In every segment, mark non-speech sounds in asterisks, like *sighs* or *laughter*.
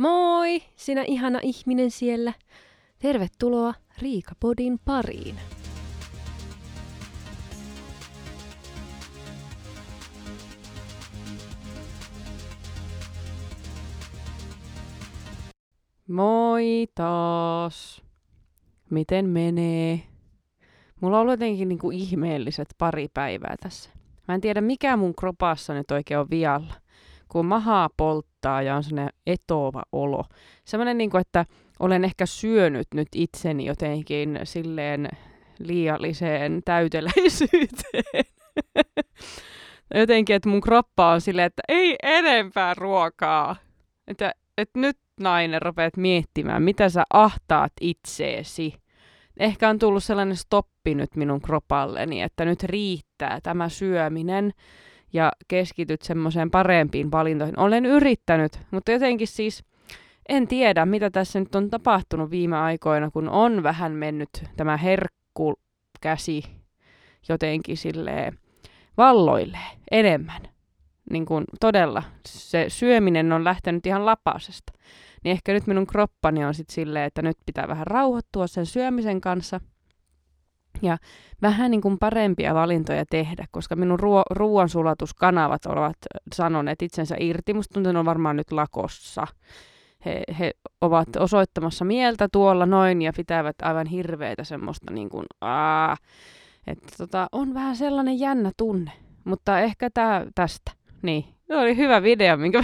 Moi, sinä ihana ihminen siellä. Tervetuloa Riikapodin pariin. Moi taas. Miten menee? Mulla on ollut jotenkin niinku ihmeelliset pari päivää tässä. Mä en tiedä mikä mun kropassa nyt oikein on vialla kun mahaa polttaa ja on sellainen etova olo. Sellainen, niin kuin, että olen ehkä syönyt nyt itseni jotenkin silleen liialliseen täyteläisyyteen. *laughs* jotenkin, että mun kroppa on silleen, että ei enempää ruokaa. Että, että nyt nainen rupeat miettimään, mitä sä ahtaat itseesi. Ehkä on tullut sellainen stoppi nyt minun kropalleni, että nyt riittää tämä syöminen ja keskityt semmoiseen parempiin valintoihin. Olen yrittänyt, mutta jotenkin siis en tiedä, mitä tässä nyt on tapahtunut viime aikoina, kun on vähän mennyt tämä herkkukäsi jotenkin silleen valloille enemmän. Niin kuin todella, se syöminen on lähtenyt ihan lapasesta. Niin ehkä nyt minun kroppani on sitten silleen, että nyt pitää vähän rauhoittua sen syömisen kanssa – ja vähän niin kuin parempia valintoja tehdä, koska minun ruo- ruoansulatuskanavat ovat sanoneet itsensä irti. Musta tuntuu, on varmaan nyt lakossa. He, he ovat osoittamassa mieltä tuolla noin ja pitävät aivan hirveitä semmoista niin kuin, aa, että tota, on vähän sellainen jännä tunne. Mutta ehkä tää, tästä. Niin, se oli hyvä video, minkä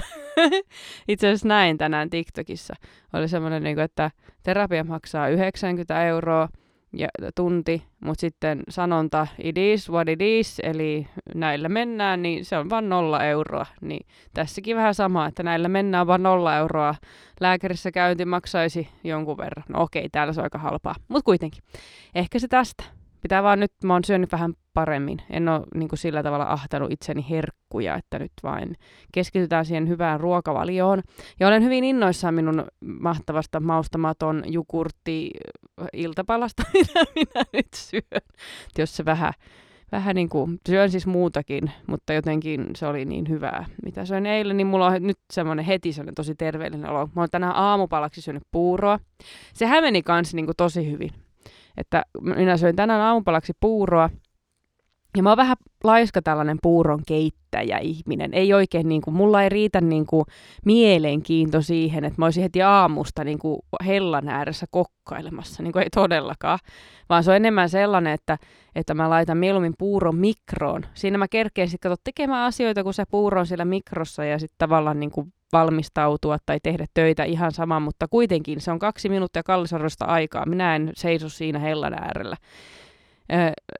*laughs* itse asiassa näin tänään TikTokissa. Oli semmoinen, niin että terapia maksaa 90 euroa, ja tunti, mutta sitten sanonta it is what it is, eli näillä mennään, niin se on vain nolla euroa. Niin tässäkin vähän sama, että näillä mennään vain nolla euroa. Lääkärissä käynti maksaisi jonkun verran. No okei, täällä se on aika halpaa, mutta kuitenkin. Ehkä se tästä. Pitää vaan nyt, mä oon syönyt vähän paremmin. En ole niin kuin sillä tavalla ahtanut itseni herkkuja, että nyt vain keskitytään siihen hyvään ruokavalioon. Ja olen hyvin innoissaan minun mahtavasta maustamaton jukurtti iltapalasta, *laughs* mitä minä nyt syön. Jos se vähän, vähän niin kuin, syön siis muutakin, mutta jotenkin se oli niin hyvää. Mitä söin eilen, niin mulla on nyt semmoinen heti semmoinen tosi terveellinen olo. Mä oon tänään aamupalaksi syönyt puuroa. Sehän meni kanssa niin kuin tosi hyvin että minä söin tänään aamupalaksi puuroa, ja mä oon vähän laiska tällainen puuron keittäjä ihminen. Ei oikein, niin kuin, mulla ei riitä niin kuin, mielenkiinto siihen, että mä olisin heti aamusta niin kuin, hellan ääressä kokkailemassa. Niin kuin, ei todellakaan. Vaan se on enemmän sellainen, että, että mä laitan mieluummin puuron mikroon. Siinä mä kerkeen sitten tekemään asioita, kun se puuro on siellä mikrossa ja sitten tavallaan niin kuin, valmistautua tai tehdä töitä ihan sama, mutta kuitenkin se on kaksi minuuttia kallisarvoista aikaa. Minä en seiso siinä hellan äärellä.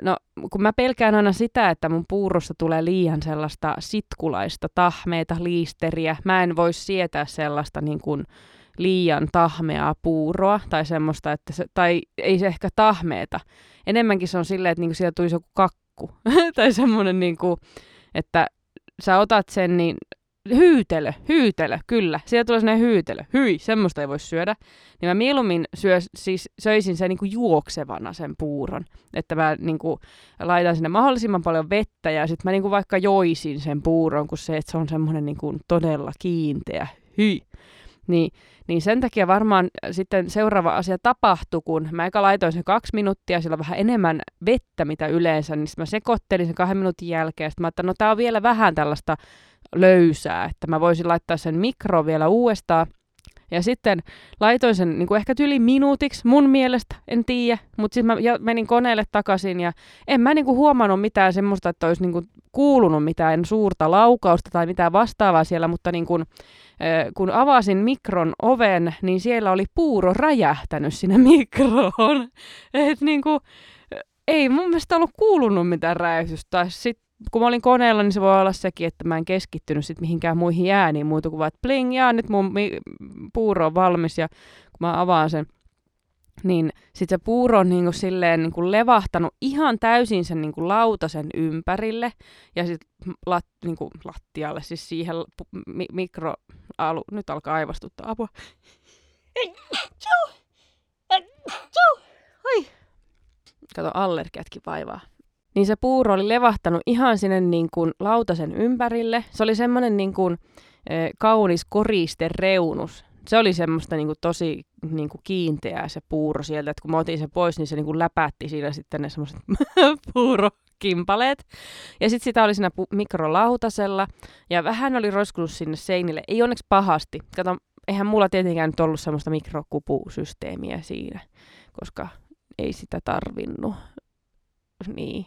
No, kun mä pelkään aina sitä, että mun puurosta tulee liian sellaista sitkulaista, tahmeita, liisteriä. Mä en voi sietää sellaista niin kuin liian tahmeaa puuroa tai semmoista, että se, tai ei se ehkä tahmeeta. Enemmänkin se on silleen, että niin kuin sieltä tulisi joku kakku *laughs* tai semmoinen, niin kuin, että sä otat sen, niin hyytelö, hyytelö, kyllä. Sieltä tulee sellainen hyytelö. Hyi, semmoista ei voi syödä. Niin mä mieluummin syö, siis söisin sen niin kuin juoksevana sen puuron. Että mä niin kuin, laitan sinne mahdollisimman paljon vettä ja sitten mä niin kuin vaikka joisin sen puuron, kun se, että se on semmoinen niin kuin todella kiinteä. Hyi. Niin, niin sen takia varmaan sitten seuraava asia tapahtui, kun mä eka laitoin sen kaksi minuuttia, sillä vähän enemmän vettä mitä yleensä, niin mä sekoittelin sen kahden minuutin jälkeen. Sitten mä että no tää on vielä vähän tällaista löysää, että mä voisin laittaa sen mikro vielä uudestaan. Ja sitten laitoin sen niin kuin ehkä tyli minuutiksi mun mielestä, en tiedä, mutta sitten mä menin koneelle takaisin ja en mä niin kuin huomannut mitään semmoista, että olisi niin kuin kuulunut mitään suurta laukausta tai mitään vastaavaa siellä, mutta niin kuin, kun avasin mikron oven, niin siellä oli puuro räjähtänyt sinne *laughs* mikroon. Et niin kuin, ei mun mielestä ollut kuulunut mitään räjähdystä. Sitten kun mä olin koneella, niin se voi olla sekin, että mä en keskittynyt sit mihinkään muihin ääniin muuta kuin vaan, että bling, ja nyt mun mi- puuro on valmis, ja kun mä avaan sen, niin sitten se puuro on niinku silleen niinku levahtanut ihan täysin sen niinku lautasen ympärille. Ja sitten lat, niinku lattialle, siis siihen mi- mikroalu, nyt alkaa aivastuttaa apua. Oi. Kato, allergiatkin vaivaa niin se puuro oli levahtanut ihan sinne niin kuin lautasen ympärille. Se oli semmoinen niin kuin, e, kaunis koriste reunus se oli semmoista niinku tosi niinku kiinteää se puuro sieltä, että kun mä otin sen pois, niin se niinku läpätti siinä sitten ne semmoiset *laughs* puurokimpaleet. Ja sitten sitä oli siinä pu- mikrolautasella, ja vähän oli roiskunut sinne seinille, ei onneksi pahasti. Kato, eihän mulla tietenkään nyt ollut semmoista mikrokupusysteemiä siinä, koska ei sitä tarvinnut. Niin,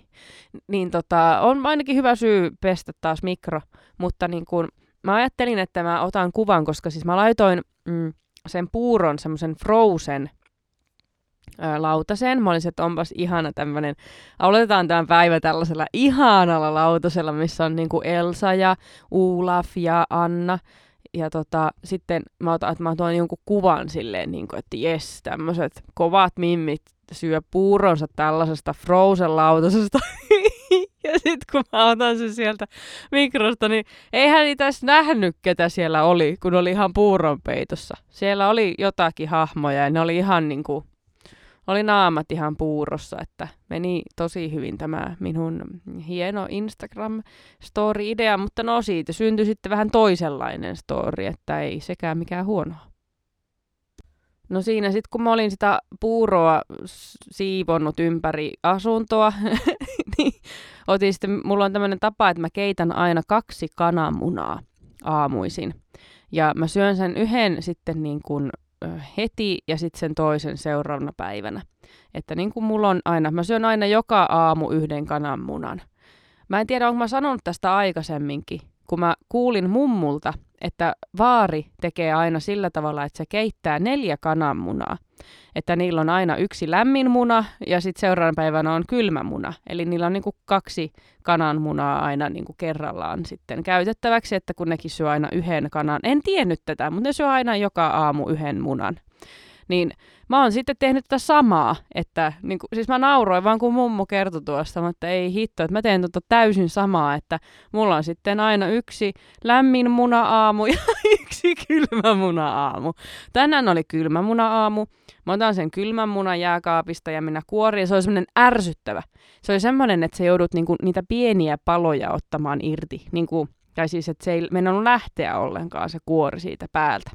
niin tota, on ainakin hyvä syy pestä taas mikro, mutta niin kun, mä ajattelin, että mä otan kuvan, koska siis mä laitoin mm, sen puuron semmoisen frozen ää, lautaseen. Mä olisin, että onpas ihana tämmönen, aloitetaan tämän päivä tällaisella ihanalla lautasella, missä on niinku Elsa ja Ulaf ja Anna. Ja tota, sitten mä otan, että mä tuon jonkun kuvan silleen, niin kuin, että jes, tämmöiset kovat mimmit syö puuronsa tällaisesta frozen-lautasesta. *laughs* ja sitten kun mä otan sen sieltä mikrosta, niin eihän niitä edes nähnyt, ketä siellä oli, kun oli ihan puuronpeitossa. Siellä oli jotakin hahmoja ja ne oli ihan niin kuin, oli naamat ihan puurossa, että meni tosi hyvin tämä minun hieno Instagram-story-idea, mutta no siitä syntyi sitten vähän toisenlainen story, että ei sekään mikään huonoa. No siinä sitten, kun mä olin sitä puuroa siivonnut ympäri asuntoa, *laughs* niin otin sitten, mulla on tämmöinen tapa, että mä keitän aina kaksi kananmunaa aamuisin. Ja mä syön sen yhden sitten niin kuin heti ja sitten sen toisen seuraavana päivänä. Että niin kuin mulla on aina, mä syön aina joka aamu yhden kananmunan. Mä en tiedä, onko mä sanonut tästä aikaisemminkin, kun mä kuulin mummulta, että vaari tekee aina sillä tavalla, että se keittää neljä kananmunaa. Että niillä on aina yksi lämmin muna ja sitten seuraavan päivänä on kylmä muna. Eli niillä on niinku kaksi kananmunaa aina niinku kerrallaan sitten käytettäväksi, että kun nekin syö aina yhden kanan. En tiennyt tätä, mutta ne syö aina joka aamu yhden munan. Niin mä oon sitten tehnyt tätä samaa, että niin kuin, siis mä nauroin vaan kun mummo kertoi tuosta, mutta ei hitto, että mä teen tota täysin samaa, että mulla on sitten aina yksi lämmin muna-aamu ja *laughs* yksi kylmä muna-aamu. Tänään oli kylmä muna-aamu, mä otan sen kylmän munan jääkaapista ja minä kuorin, se oli semmoinen ärsyttävä. Se oli semmoinen, että sä joudut niinku niitä pieniä paloja ottamaan irti, niinku, tai siis, että se ei mennyt lähteä ollenkaan se kuori siitä päältä.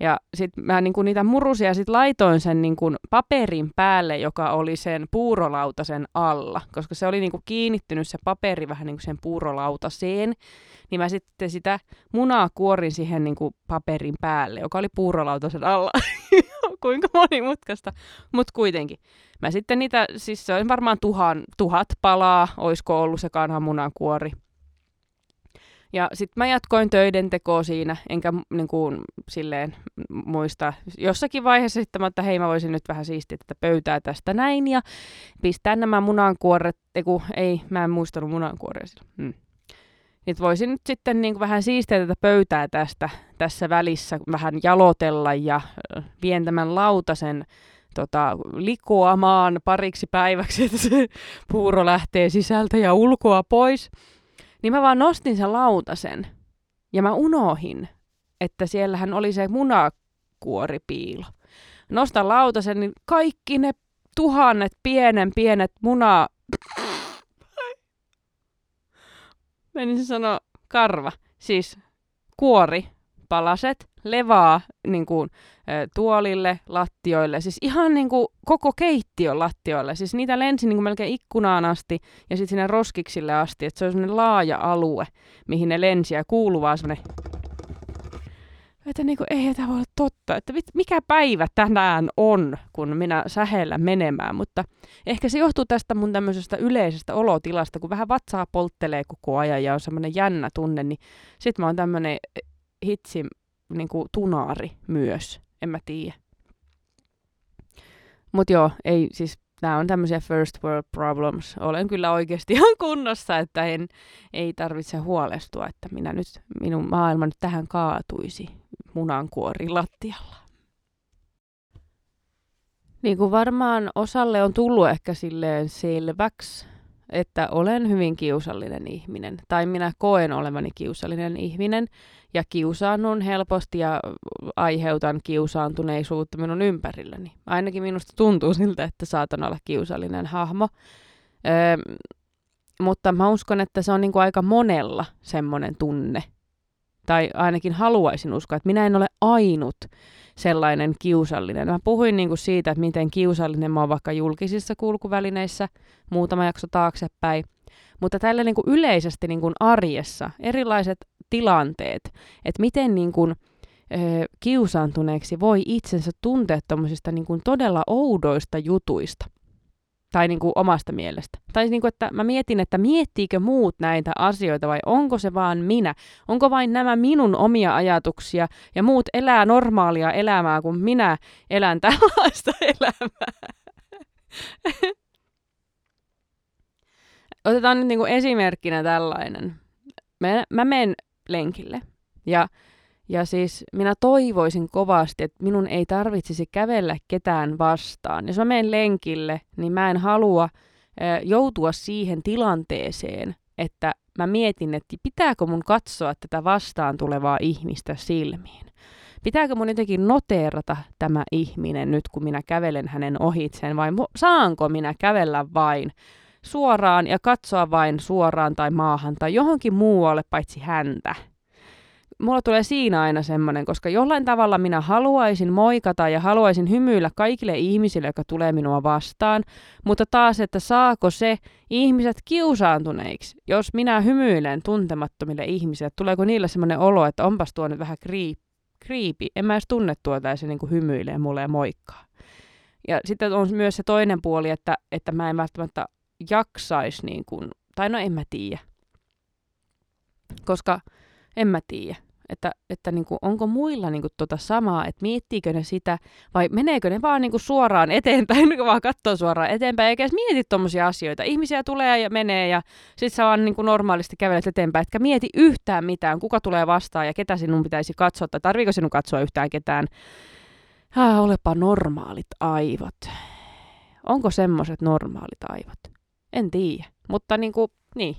Ja sitten mä niinku niitä murusia sit laitoin sen niinku paperin päälle, joka oli sen puurolautasen alla, koska se oli niinku kiinnittynyt se paperi vähän niinku sen puurolautaseen. Niin mä sitten sitä munaa kuorin siihen niinku paperin päälle, joka oli puurolautasen alla. *laughs* Kuinka monimutkaista, mutta kuitenkin. Mä sitten niitä, siis se on varmaan tuhan, tuhat palaa, oisko ollut se kanhanmunan kuori. Ja sitten mä jatkoin töiden tekoa siinä, enkä niin kuin, silleen muista jossakin vaiheessa sitten, että hei mä voisin nyt vähän siistiä tätä pöytää tästä näin ja pistää nämä munankuoret, eiku, ei mä en muistanut munankuoria sillä. Hmm. Nyt voisin nyt sitten niin kuin vähän siistiä tätä pöytää tästä tässä välissä, vähän jalotella ja vien tämän lautasen tota, likoamaan pariksi päiväksi, että se puuro lähtee sisältä ja ulkoa pois. Niin mä vaan nostin sen lautasen ja mä unohin, että siellähän oli se munakuoripiilo. Nostan lautasen, niin kaikki ne tuhannet pienen pienet muna... Menin sanoa karva, siis kuori, palaset, levaa niin kuin, tuolille, lattioille, siis ihan niin kuin koko keittiön lattioille. Siis niitä lensi niin kuin melkein ikkunaan asti ja sitten sinne roskiksille asti, että se on semmoinen laaja alue, mihin ne lensi ja kuuluu vaan semmoinen että niin kuin, ei tämä voi olla totta, että mikä päivä tänään on, kun minä sähellä menemään, mutta ehkä se johtuu tästä mun tämmöisestä yleisestä olotilasta, kun vähän vatsaa polttelee koko ajan ja on semmoinen jännä tunne, niin sit mä oon tämmöinen hitsi niin kuin tunaari myös en mä tiedä. Mut joo, ei siis nämä on tämmöisiä first world problems. Olen kyllä oikeasti *laughs* ihan kunnossa, että en, ei tarvitse huolestua, että minä nyt, minun maailma nyt tähän kaatuisi munankuori lattialla. Niin kuin varmaan osalle on tullut ehkä silleen selväksi, että olen hyvin kiusallinen ihminen, tai minä koen olevani kiusallinen ihminen, ja kiusaannun helposti ja aiheutan kiusaantuneisuutta minun ympärilläni. Ainakin minusta tuntuu siltä, että saatan olla kiusallinen hahmo. Öö, mutta mä uskon, että se on niin kuin aika monella semmoinen tunne. tai ainakin haluaisin uskoa, että minä en ole ainut sellainen kiusallinen. Mä puhuin niin kuin siitä, että miten kiusallinen mä oon vaikka julkisissa kulkuvälineissä muutama jakso taaksepäin, mutta tällä niin kuin yleisesti niin kuin arjessa erilaiset tilanteet, että miten niin kuin, ö, kiusaantuneeksi voi itsensä tuntea tuommoisista niin kuin todella oudoista jutuista – tai niin kuin omasta mielestä. Tai niin kuin, että mä mietin, että miettiikö muut näitä asioita vai onko se vaan minä? Onko vain nämä minun omia ajatuksia ja muut elää normaalia elämää, kun minä elän *laughs* tällaista elämää? Otetaan nyt niin kuin esimerkkinä tällainen. Mä, mä menen lenkille ja ja siis minä toivoisin kovasti, että minun ei tarvitsisi kävellä ketään vastaan. Jos mä menen lenkille, niin mä en halua joutua siihen tilanteeseen, että mä mietin, että pitääkö mun katsoa tätä vastaan tulevaa ihmistä silmiin. Pitääkö mun jotenkin noteerata tämä ihminen nyt, kun minä kävelen hänen ohitseen, vai saanko minä kävellä vain suoraan ja katsoa vain suoraan tai maahan tai johonkin muualle paitsi häntä mulla tulee siinä aina semmoinen, koska jollain tavalla minä haluaisin moikata ja haluaisin hymyillä kaikille ihmisille, jotka tulee minua vastaan, mutta taas, että saako se ihmiset kiusaantuneiksi, jos minä hymyilen tuntemattomille ihmisille, tuleeko niille semmoinen olo, että onpas tuo nyt vähän kriip, kriipi, en mä edes tunne tuota ja se niin kuin hymyilee mulle ja moikkaa. Ja sitten on myös se toinen puoli, että, että mä en välttämättä jaksaisi, niin kuin, tai no en mä tiedä, koska en mä tiedä että, että niin kuin, onko muilla niin kuin, tota samaa, että miettiikö ne sitä vai meneekö ne vaan niin kuin, suoraan eteenpäin, niin *laughs* vaan katsoo suoraan eteenpäin eikä edes mieti tuommoisia asioita. Ihmisiä tulee ja menee ja sit sä vaan niin kuin, normaalisti kävelet eteenpäin, etkä mieti yhtään mitään, kuka tulee vastaan ja ketä sinun pitäisi katsoa tai tarviiko sinun katsoa yhtään ketään. Ah, olepa normaalit aivot. Onko semmoiset normaalit aivot? En tiedä, mutta niin kuin, niin.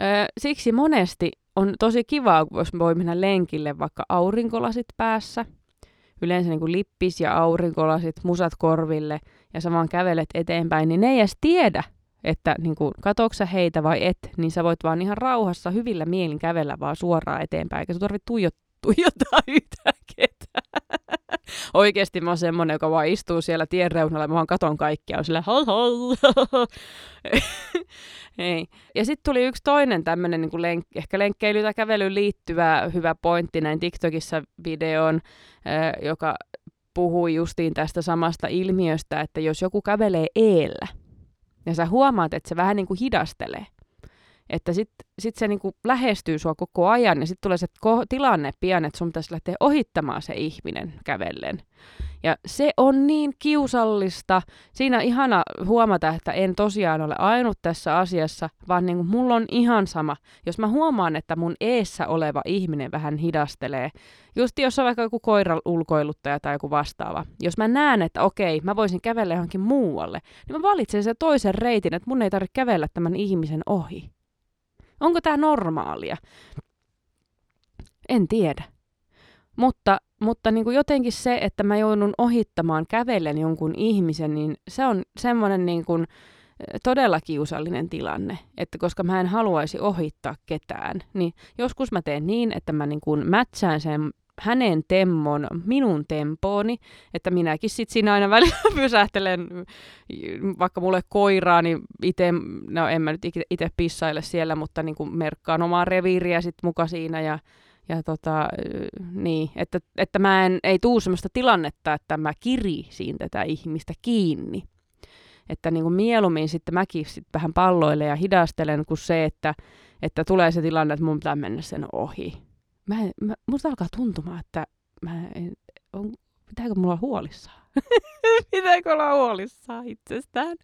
Öö, siksi monesti on tosi kivaa, jos voi mennä lenkille vaikka aurinkolasit päässä. Yleensä niin kuin lippis ja aurinkolasit, musat korville ja sä vaan kävelet eteenpäin, niin ne ei edes tiedä, että niin kuin, katoksa heitä vai et, niin sä voit vaan ihan rauhassa hyvillä mielin kävellä vaan suoraan eteenpäin, eikä sun tarvitse tuijottaa tuijottaa *laughs* yhtään ketään. Oikeasti mä oon semmonen, joka vaan istuu siellä tien reunalla, mä vaan katon kaikkia, on silleen, *laughs* Ei. Ja sitten tuli yksi toinen tämmöinen niin lenk- ehkä lenkkeily tai kävelyyn liittyvä hyvä pointti näin TikTokissa videoon, äh, joka puhui justiin tästä samasta ilmiöstä, että jos joku kävelee eellä, ja sä huomaat, että se vähän niin kuin hidastelee, että sitten sit se niinku lähestyy sua koko ajan ja sitten tulee se ko- tilanne pian, että sun pitäisi lähteä ohittamaan se ihminen kävellen. Ja se on niin kiusallista. Siinä on ihana huomata, että en tosiaan ole ainut tässä asiassa, vaan niin mulla on ihan sama. Jos mä huomaan, että mun eessä oleva ihminen vähän hidastelee, just jos on vaikka joku koira ulkoiluttaja tai joku vastaava, jos mä näen, että okei, mä voisin kävellä johonkin muualle, niin mä valitsen sen toisen reitin, että mun ei tarvitse kävellä tämän ihmisen ohi. Onko tämä normaalia? En tiedä. Mutta, mutta niin kuin jotenkin se, että mä joudun ohittamaan kävellen jonkun ihmisen, niin se on semmoinen niin kuin todella kiusallinen tilanne, että koska mä en haluaisi ohittaa ketään, niin joskus mä teen niin, että mä niin kuin mätsään sen hänen temmon minun tempooni, että minäkin sitten siinä aina välillä *laughs* pysähtelen, vaikka mulle koiraa, niin itse, no en mä nyt itse pissaile siellä, mutta niin kuin merkkaan omaa reviiriä sitten muka siinä ja, ja tota, niin, että, että mä en, ei tuu sellaista tilannetta, että mä kirisin tätä ihmistä kiinni. Että niin kuin mieluummin sitten mäkin sit vähän palloilen ja hidastelen kuin se, että, että tulee se tilanne, että mun pitää mennä sen ohi mä, en, mä musta alkaa tuntumaan, että mä en, on, pitääkö mulla olla huolissaan? *laughs* pitääkö olla huolissaan itsestään?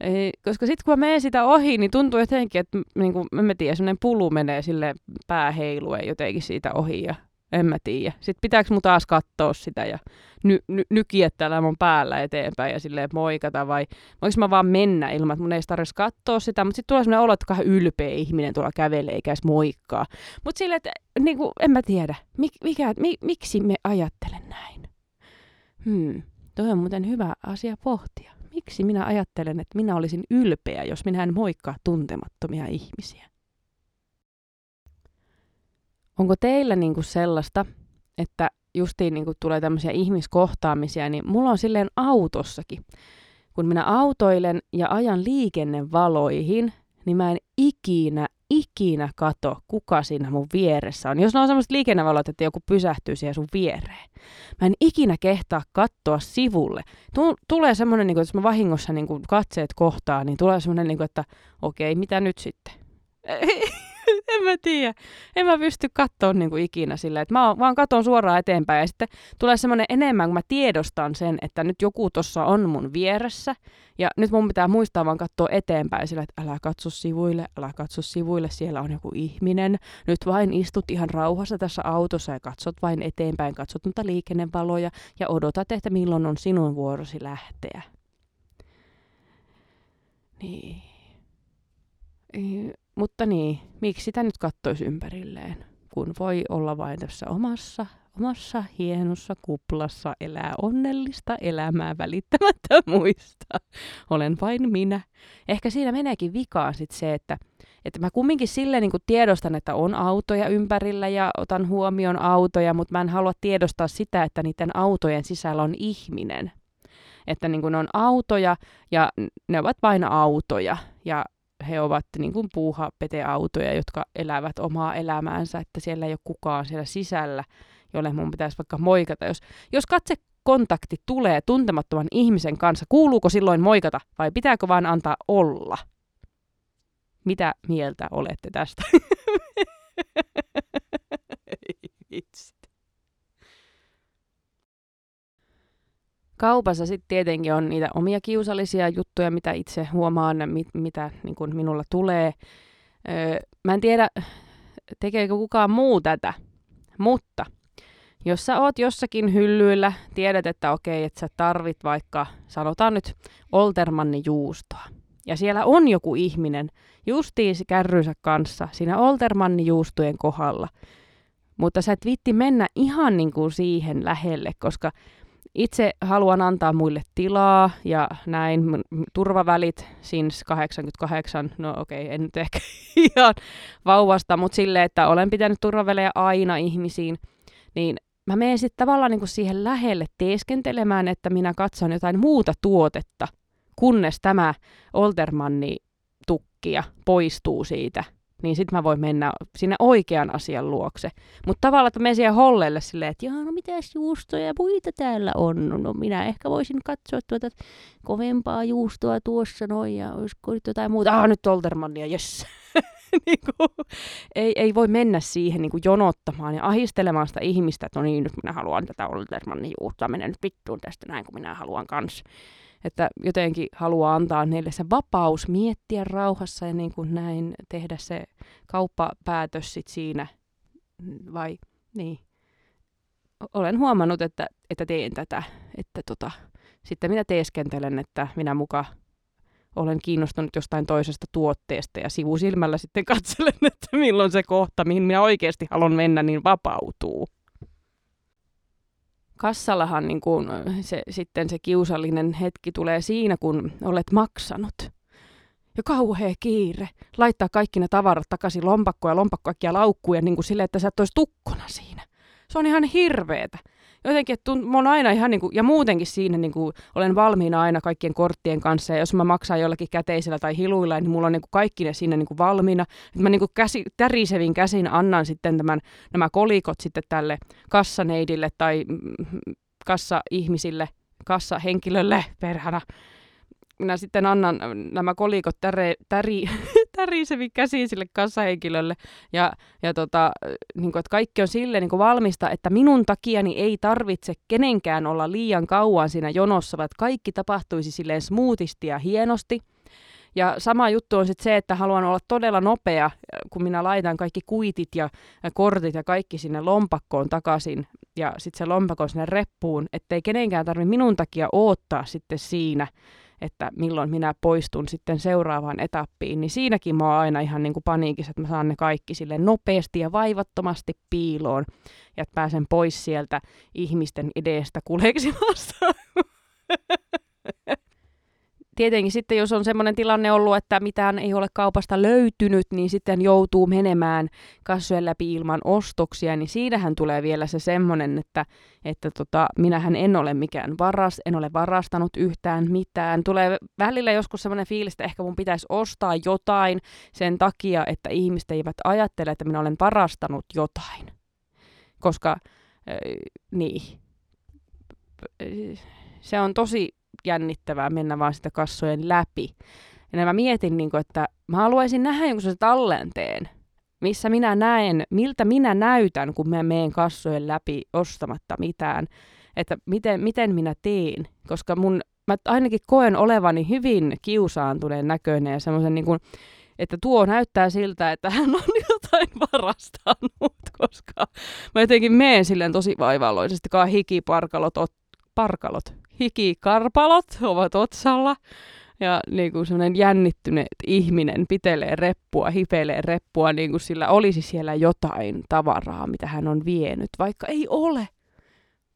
Ei, koska sitten kun mä menen sitä ohi, niin tuntuu jotenkin, että niin kuin, mä tiedä, semmoinen pulu menee sille pääheilue jotenkin siitä ohi ja en mä tiedä. Sitten pitääkö mun taas katsoa sitä ja ny, ny, nykiä täällä mun päällä eteenpäin ja silleen moikata vai voinko mä vaan mennä ilman, että mun ei tarvitsisi katsoa sitä. Mutta sitten tulee sellainen olo, että ylpeä ihminen tuolla kävelee eikä edes moikkaa. Mutta silleen, että niin kuin, en mä tiedä, mik, mikä, mi, miksi me ajattelen näin. Hmm, toi on muuten hyvä asia pohtia. Miksi minä ajattelen, että minä olisin ylpeä, jos minä en moikkaa tuntemattomia ihmisiä? Onko teillä niinku sellaista, että justiin niinku tulee tämmöisiä ihmiskohtaamisia, niin mulla on silleen autossakin. Kun minä autoilen ja ajan liikennevaloihin, niin mä en ikinä, ikinä kato, kuka siinä mun vieressä on. Jos ne on semmoiset liikennevalot, että joku pysähtyy siihen sun viereen. Mä en ikinä kehtaa katsoa sivulle. Tulee semmoinen, niin jos mä vahingossa niin katseet kohtaa, niin tulee semmoinen, niin että okei, mitä nyt sitten? *laughs* en mä tiedä. En mä pysty katsoa niin kuin ikinä sillä, että mä vaan katon suoraan eteenpäin ja sitten tulee semmoinen enemmän, kun mä tiedostan sen, että nyt joku tuossa on mun vieressä ja nyt mun pitää muistaa vaan katsoa eteenpäin sillä, että älä katso sivuille, älä katso sivuille, siellä on joku ihminen. Nyt vain istut ihan rauhassa tässä autossa ja katsot vain eteenpäin, katsot noita liikennevaloja ja odotat, että milloin on sinun vuorosi lähteä. Niin. Mutta niin, miksi sitä nyt kattoisi ympärilleen, kun voi olla vain tässä omassa, omassa hienossa kuplassa, elää onnellista elämää välittämättä *laughs* muista. Olen vain minä. Ehkä siinä meneekin vikaan sit se, että, että mä kumminkin silleen niin tiedostan, että on autoja ympärillä ja otan huomioon autoja, mutta mä en halua tiedostaa sitä, että niiden autojen sisällä on ihminen. Että niin ne on autoja ja ne ovat vain autoja ja he ovat niin kuin puuhapeteautoja, jotka elävät omaa elämäänsä, että siellä ei ole kukaan siellä sisällä, jolle mun pitäisi vaikka moikata. Jos, jos katse kontakti tulee tuntemattoman ihmisen kanssa, kuuluuko silloin moikata vai pitääkö vain antaa olla? Mitä mieltä olette tästä? *laughs* Vitsi. Kaupassa sitten tietenkin on niitä omia kiusallisia juttuja, mitä itse huomaan, mit, mitä niin kun minulla tulee. Öö, mä en tiedä, tekeekö kukaan muu tätä, mutta jos sä oot jossakin hyllyillä, tiedät, että okei, että sä tarvit vaikka, sanotaan nyt, Oltermannin juustoa. Ja siellä on joku ihminen justiin kärrynsä kanssa siinä Oltermannin juustojen kohdalla. Mutta sä et vitti mennä ihan niin kuin siihen lähelle, koska itse haluan antaa muille tilaa ja näin. Turvavälit since 88, no okei, okay, en nyt ehkä *laughs* ihan vauvasta, mutta silleen, että olen pitänyt turvavälejä aina ihmisiin, niin mä menen sitten tavallaan niin kuin siihen lähelle teeskentelemään, että minä katson jotain muuta tuotetta, kunnes tämä Oltermanni tukkia poistuu siitä niin sitten mä voin mennä sinne oikean asian luokse. Mutta tavallaan, että menen siihen hollelle silleen, että jaa, no mitäs juustoja ja puita täällä on? No, no minä ehkä voisin katsoa tuota kovempaa juustoa tuossa noin ja olisiko nyt jotain muuta. Ah, nyt Oltermannia, jes. *laughs* niin kuin, ei, ei voi mennä siihen niin kuin jonottamaan ja ahistelemaan sitä ihmistä, että no niin, nyt minä haluan tätä Oltermannin juustoa, mennä nyt vittuun tästä näin, kun minä haluan kanssa että jotenkin haluaa antaa niille se vapaus miettiä rauhassa ja niin kuin näin tehdä se kauppapäätös sit siinä, vai niin. Olen huomannut, että, että teen tätä, että tota, sitten minä teeskentelen, että minä muka olen kiinnostunut jostain toisesta tuotteesta ja sivusilmällä sitten katselen, *laughs* että milloin se kohta, mihin minä oikeasti haluan mennä, niin vapautuu kassallahan niin kuin se, sitten se kiusallinen hetki tulee siinä, kun olet maksanut. Ja kauhea kiire. Laittaa kaikki ne tavarat takaisin lompakkoon ja lompakko kaikkia laukkuja niin kuin sille, että sä et olisi tukkona siinä. Se on ihan hirveetä jotenkin, että mä oon aina ihan niin kuin, ja muutenkin siinä niin kuin, olen valmiina aina kaikkien korttien kanssa, ja jos mä maksan jollakin käteisellä tai hiluilla, niin mulla on niin kuin kaikki ne siinä niin kuin valmiina. Että mä niin kuin käsi, tärisevin käsin annan sitten tämän, nämä kolikot sitten tälle kassaneidille tai kassa-ihmisille, kassahenkilölle, perhana, minä sitten annan nämä kolikot täri, *laughs* tärisevin käsiin sille kassahenkilölle. Ja, ja tota, niin kuin, että kaikki on sille niin valmista, että minun takiani ei tarvitse kenenkään olla liian kauan siinä jonossa, vaan kaikki tapahtuisi silleen smoothisti ja hienosti. Ja sama juttu on sitten se, että haluan olla todella nopea, kun minä laitan kaikki kuitit ja kortit ja kaikki sinne lompakkoon takaisin ja sitten se lompakko sinne reppuun, ettei kenenkään tarvitse minun takia odottaa sitten siinä että milloin minä poistun sitten seuraavaan etappiin, niin siinäkin mä oon aina ihan niin kuin paniikissa, että mä saan ne kaikki sille nopeasti ja vaivattomasti piiloon ja että pääsen pois sieltä ihmisten edestä kuleksimasta. *laughs* tietenkin sitten, jos on semmoinen tilanne ollut, että mitään ei ole kaupasta löytynyt, niin sitten joutuu menemään kassojen läpi ilman ostoksia, niin siinähän tulee vielä se semmoinen, että, että tota, minähän en ole mikään varas, en ole varastanut yhtään mitään. Tulee välillä joskus semmoinen fiilis, että ehkä mun pitäisi ostaa jotain sen takia, että ihmiset eivät ajattele, että minä olen varastanut jotain. Koska, äh, niin, se on tosi jännittävää mennä vaan sitä kassojen läpi. Ja mä mietin, niin kuin, että mä haluaisin nähdä jonkun tallenteen, missä minä näen, miltä minä näytän, kun mä menen kassojen läpi ostamatta mitään. Että miten, miten minä teen, koska mun, mä ainakin koen olevani hyvin kiusaantuneen näköinen ja semmoisen niin kuin, että tuo näyttää siltä, että hän on *laughs* jotain varastanut, koska mä jotenkin menen silleen tosi vaivalloisesti, kaa hikiparkalot, ot, parkalot, hikikarpalot ovat otsalla. Ja niin kuin sellainen jännittynyt ihminen pitelee reppua, hipelee reppua, niin kuin sillä olisi siellä jotain tavaraa, mitä hän on vienyt, vaikka ei ole.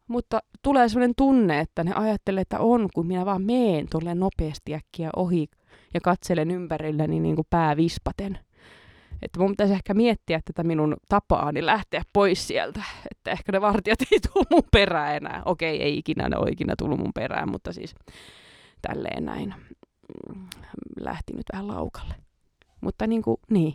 Mutta tulee sellainen tunne, että ne ajattelee, että on, kun minä vaan meen tuolle nopeasti äkkiä ohi ja katselen ympärilläni niin kuin pää vispaten. Että mun pitäisi ehkä miettiä tätä minun tapaani lähteä pois sieltä. Että ehkä ne vartijat *laughs* ei tule mun perään enää. Okei, ei ikinä ne ole ikinä tullut mun perään, mutta siis tälleen näin mm, lähti nyt vähän laukalle. Mutta niin kuin, niin.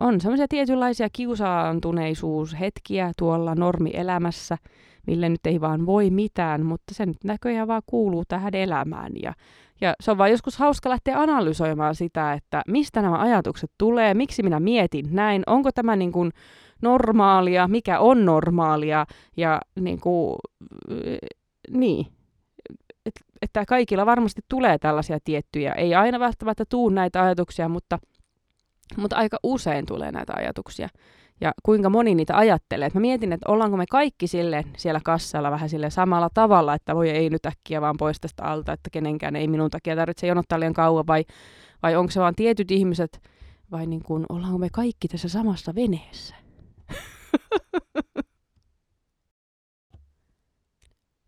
On semmoisia tietynlaisia kiusaantuneisuushetkiä tuolla normielämässä, mille nyt ei vaan voi mitään, mutta se nyt näköjään vaan kuuluu tähän elämään. Ja ja se on vaan joskus hauska lähteä analysoimaan sitä, että mistä nämä ajatukset tulee, miksi minä mietin näin, onko tämä niin kuin normaalia, mikä on normaalia ja niin kuin, niin, että kaikilla varmasti tulee tällaisia tiettyjä, ei aina välttämättä tuu näitä ajatuksia, mutta, mutta aika usein tulee näitä ajatuksia ja kuinka moni niitä ajattelee. Et mä mietin, että ollaanko me kaikki sille siellä kassalla vähän sille samalla tavalla, että voi ei nyt äkkiä vaan pois tästä alta, että kenenkään ei minun takia tarvitse jonottaa liian kauan, vai, vai onko se vaan tietyt ihmiset, vai niin kuin, ollaanko me kaikki tässä samassa veneessä? *laughs*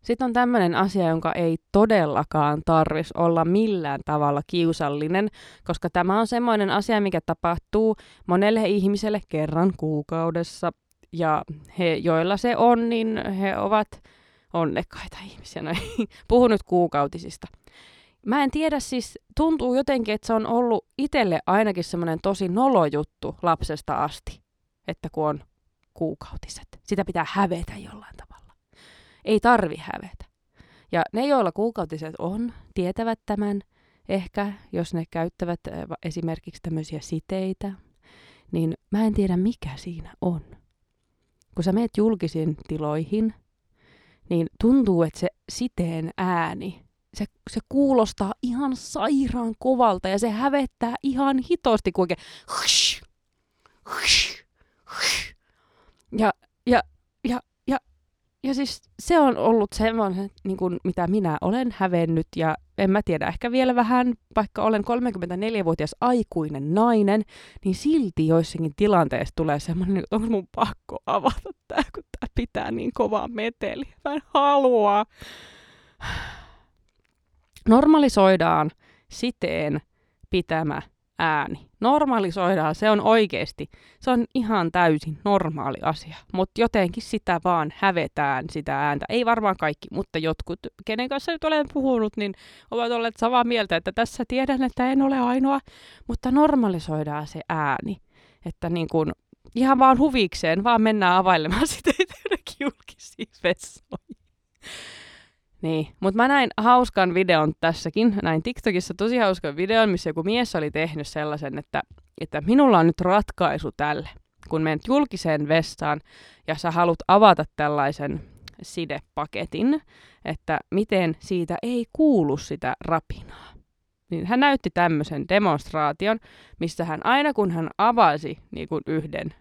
Sitten on tämmöinen asia, jonka ei todellakaan tarvis olla millään tavalla kiusallinen, koska tämä on semmoinen asia, mikä tapahtuu monelle ihmiselle kerran kuukaudessa. Ja he, joilla se on, niin he ovat onnekkaita ihmisiä. *laughs* No, puhun nyt kuukautisista. Mä en tiedä siis, tuntuu jotenkin, että se on ollut itselle ainakin semmoinen tosi nolojuttu lapsesta asti, että kun on kuukautiset. Sitä pitää hävetä jollain tavalla ei tarvi hävetä. Ja ne, joilla kuukautiset on, tietävät tämän ehkä, jos ne käyttävät esimerkiksi tämmöisiä siteitä, niin mä en tiedä mikä siinä on. Kun sä meet julkisiin tiloihin, niin tuntuu, että se siteen ääni, se, se kuulostaa ihan sairaan kovalta ja se hävettää ihan hitosti, kun oikein ja, ja, ja ja siis se on ollut semmoinen, niin kuin, mitä minä olen hävennyt ja en mä tiedä, ehkä vielä vähän, vaikka olen 34-vuotias aikuinen nainen, niin silti joissakin tilanteissa tulee semmoinen, että onko mun pakko avata tämä, kun tämä pitää niin kovaa meteli. Mä en halua. *sighs* Normalisoidaan siteen pitämä ääni. Normalisoidaan, se on oikeasti, se on ihan täysin normaali asia, mutta jotenkin sitä vaan hävetään sitä ääntä. Ei varmaan kaikki, mutta jotkut, kenen kanssa nyt olen puhunut, niin ovat olleet samaa mieltä, että tässä tiedän, että en ole ainoa, mutta normalisoidaan se ääni. Että niin kuin, ihan vaan huvikseen, vaan mennään availemaan *laughs* sitä julkisiin vessoihin. Niin, mutta mä näin hauskan videon tässäkin, näin TikTokissa tosi hauskan videon, missä joku mies oli tehnyt sellaisen, että, että minulla on nyt ratkaisu tälle. Kun menet julkiseen vessaan ja sä haluat avata tällaisen sidepaketin, että miten siitä ei kuulu sitä rapinaa. Niin hän näytti tämmöisen demonstraation, missä hän aina kun hän avasi niin kuin yhden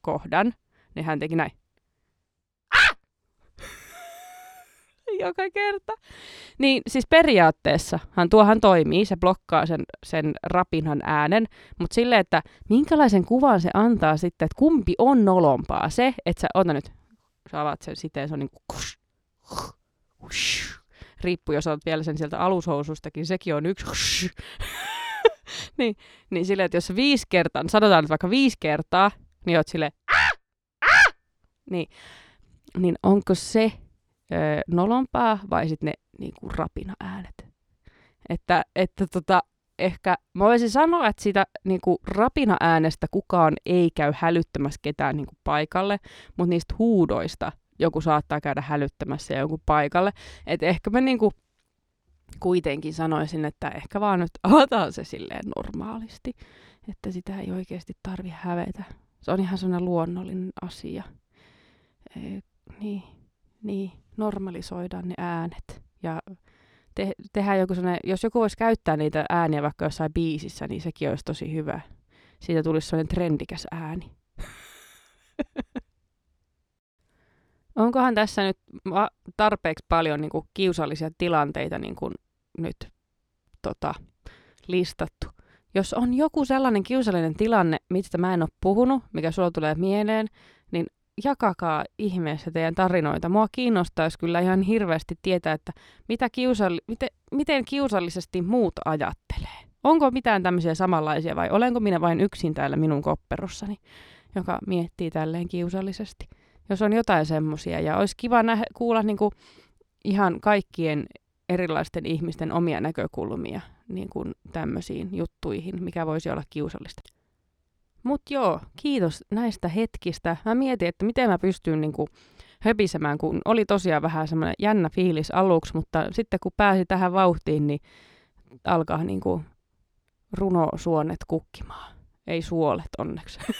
kohdan, niin hän teki näin. *laughs* joka kerta. Niin siis periaatteessahan tuohan toimii, se blokkaa sen, sen rapinhan äänen, mutta silleen, että minkälaisen kuvan se antaa sitten, että kumpi on nolompaa. Se, että sä, ota nyt, sä avaat sen siteen, se on niin kuin riippuu jos olet vielä sen sieltä alushousustakin, sekin on yksi *laughs* niin, niin silleen, että jos viisi kertaa, sanotaan nyt vaikka viisi kertaa, niin oot silleen, niin, niin onko se nolompaa vai sitten ne niinku rapina-äänet? Että, että tota, ehkä mä voisin sanoa, että sitä niinku rapina-äänestä kukaan ei käy hälyttämässä ketään niinku paikalle, mutta niistä huudoista joku saattaa käydä hälyttämässä joku paikalle. Että ehkä mä niinku kuitenkin sanoisin, että ehkä vaan nyt avataan se silleen normaalisti, että sitä ei oikeasti tarvi hävetä. Se on ihan sellainen luonnollinen asia. E, niin, niin, normalisoidaan ne äänet ja te, tehdään joku sellainen, jos joku voisi käyttää niitä ääniä vaikka jossain biisissä, niin sekin olisi tosi hyvä. Siitä tulisi sellainen trendikäs ääni. *laughs* Onkohan tässä nyt tarpeeksi paljon niin kuin, kiusallisia tilanteita niin kuin, nyt tota, listattu? Jos on joku sellainen kiusallinen tilanne, mistä mä en ole puhunut, mikä sulla tulee mieleen, jakakaa ihmeessä teidän tarinoita. Mua kiinnostaisi kyllä ihan hirveästi tietää, että mitä kiusalli- miten, miten kiusallisesti muut ajattelee. Onko mitään tämmöisiä samanlaisia vai olenko minä vain yksin täällä minun kopperossani, joka miettii tälleen kiusallisesti? Jos on jotain semmoisia ja olisi kiva nähdä, kuulla niinku ihan kaikkien erilaisten ihmisten omia näkökulmia niin kuin tämmöisiin juttuihin, mikä voisi olla kiusallista. Mutta joo, kiitos näistä hetkistä. Mä mietin, että miten mä pystyn niinku höpisemään, kun oli tosiaan vähän semmoinen jännä fiilis aluksi, mutta sitten kun pääsi tähän vauhtiin, niin alkaa niinku runosuonet kukkimaan. Ei suolet onneksi. *laughs*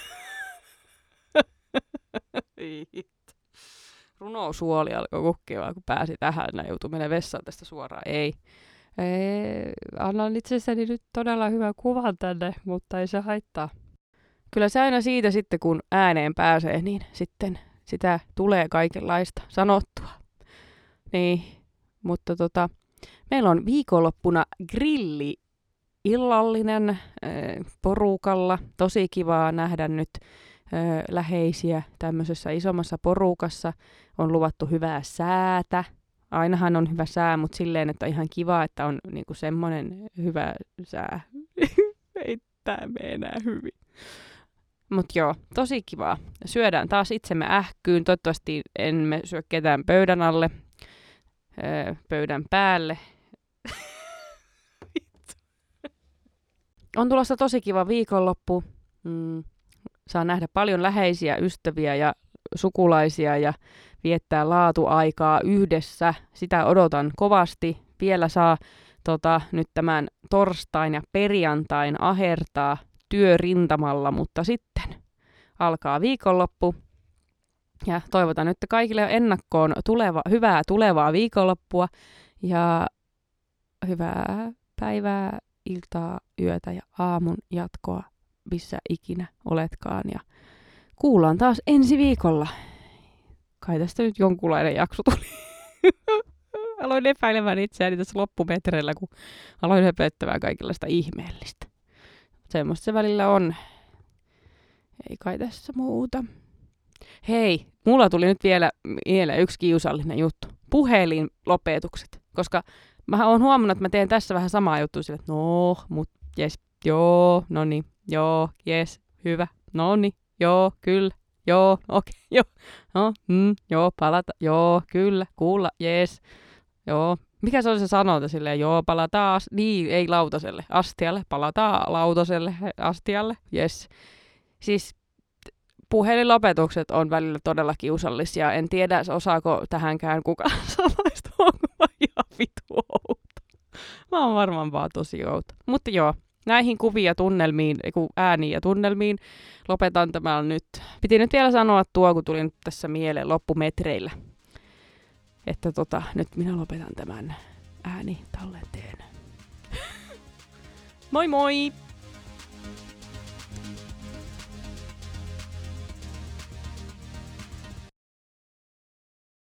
Runosuoli alkoi kukkimaan, kun pääsi tähän. Näin joutui mennä vessaan tästä suoraan. Ei. Ei. Annan itsessäni nyt todella hyvän kuvan tänne, mutta ei se haittaa kyllä se aina siitä sitten, kun ääneen pääsee, niin sitten sitä tulee kaikenlaista sanottua. Niin, mutta tota, meillä on viikonloppuna grilli illallinen äh, porukalla. Tosi kivaa nähdä nyt äh, läheisiä tämmöisessä isommassa porukassa. On luvattu hyvää säätä. Ainahan on hyvä sää, mutta silleen, että ihan kiva, että on niinku semmoinen hyvä sää. *laughs* Ei tämä mene enää hyvin. Mutta joo, tosi kivaa. Syödään taas itsemme ähkyyn. Toivottavasti emme syö ketään pöydän alle, öö, pöydän päälle. On tulossa tosi kiva viikonloppu. Mm. Saa nähdä paljon läheisiä ystäviä ja sukulaisia ja viettää laatuaikaa yhdessä. Sitä odotan kovasti. Vielä saa tota, nyt tämän torstain ja perjantain ahertaa työrintamalla, mutta sitten alkaa viikonloppu. Ja toivotan nyt kaikille ennakkoon tuleva, hyvää tulevaa viikonloppua ja hyvää päivää, iltaa, yötä ja aamun jatkoa, missä ikinä oletkaan. Ja kuullaan taas ensi viikolla. Kai tästä nyt jonkunlainen jakso tuli. *laughs* aloin epäilemään itseäni tässä loppumetreillä, kun aloin höpöttämään kaikenlaista ihmeellistä. Semmoista se välillä on. Ei kai tässä muuta. Hei, mulla tuli nyt vielä mieleen yksi kiusallinen juttu. Puhelinlopetukset. Koska mä oon huomannut, että mä teen tässä vähän samaa juttua sille, että no, mut jes, joo, no niin, joo, jes, hyvä, no niin, joo, kyllä, joo, okei, okay, *laughs* joo, no, mm, joo, palata, joo, kyllä, kuulla, jes, joo, mikä se oli se sanonta silleen, joo, palataan, niin, ei lautaselle, astialle, palataan lautaselle, astialle, yes. Siis puhelinlopetukset on välillä todella kiusallisia. En tiedä, osaako tähänkään kukaan *laughs* samaista, onko ihan vitu outo. Mä oon varmaan vaan tosi outo. Mutta joo, näihin kuvia tunnelmiin, ääniin ja tunnelmiin lopetan tämän nyt. Piti nyt vielä sanoa tuo, kun tulin tässä mieleen loppumetreillä että tota, nyt minä lopetan tämän äänitallenteen. *laughs* moi moi!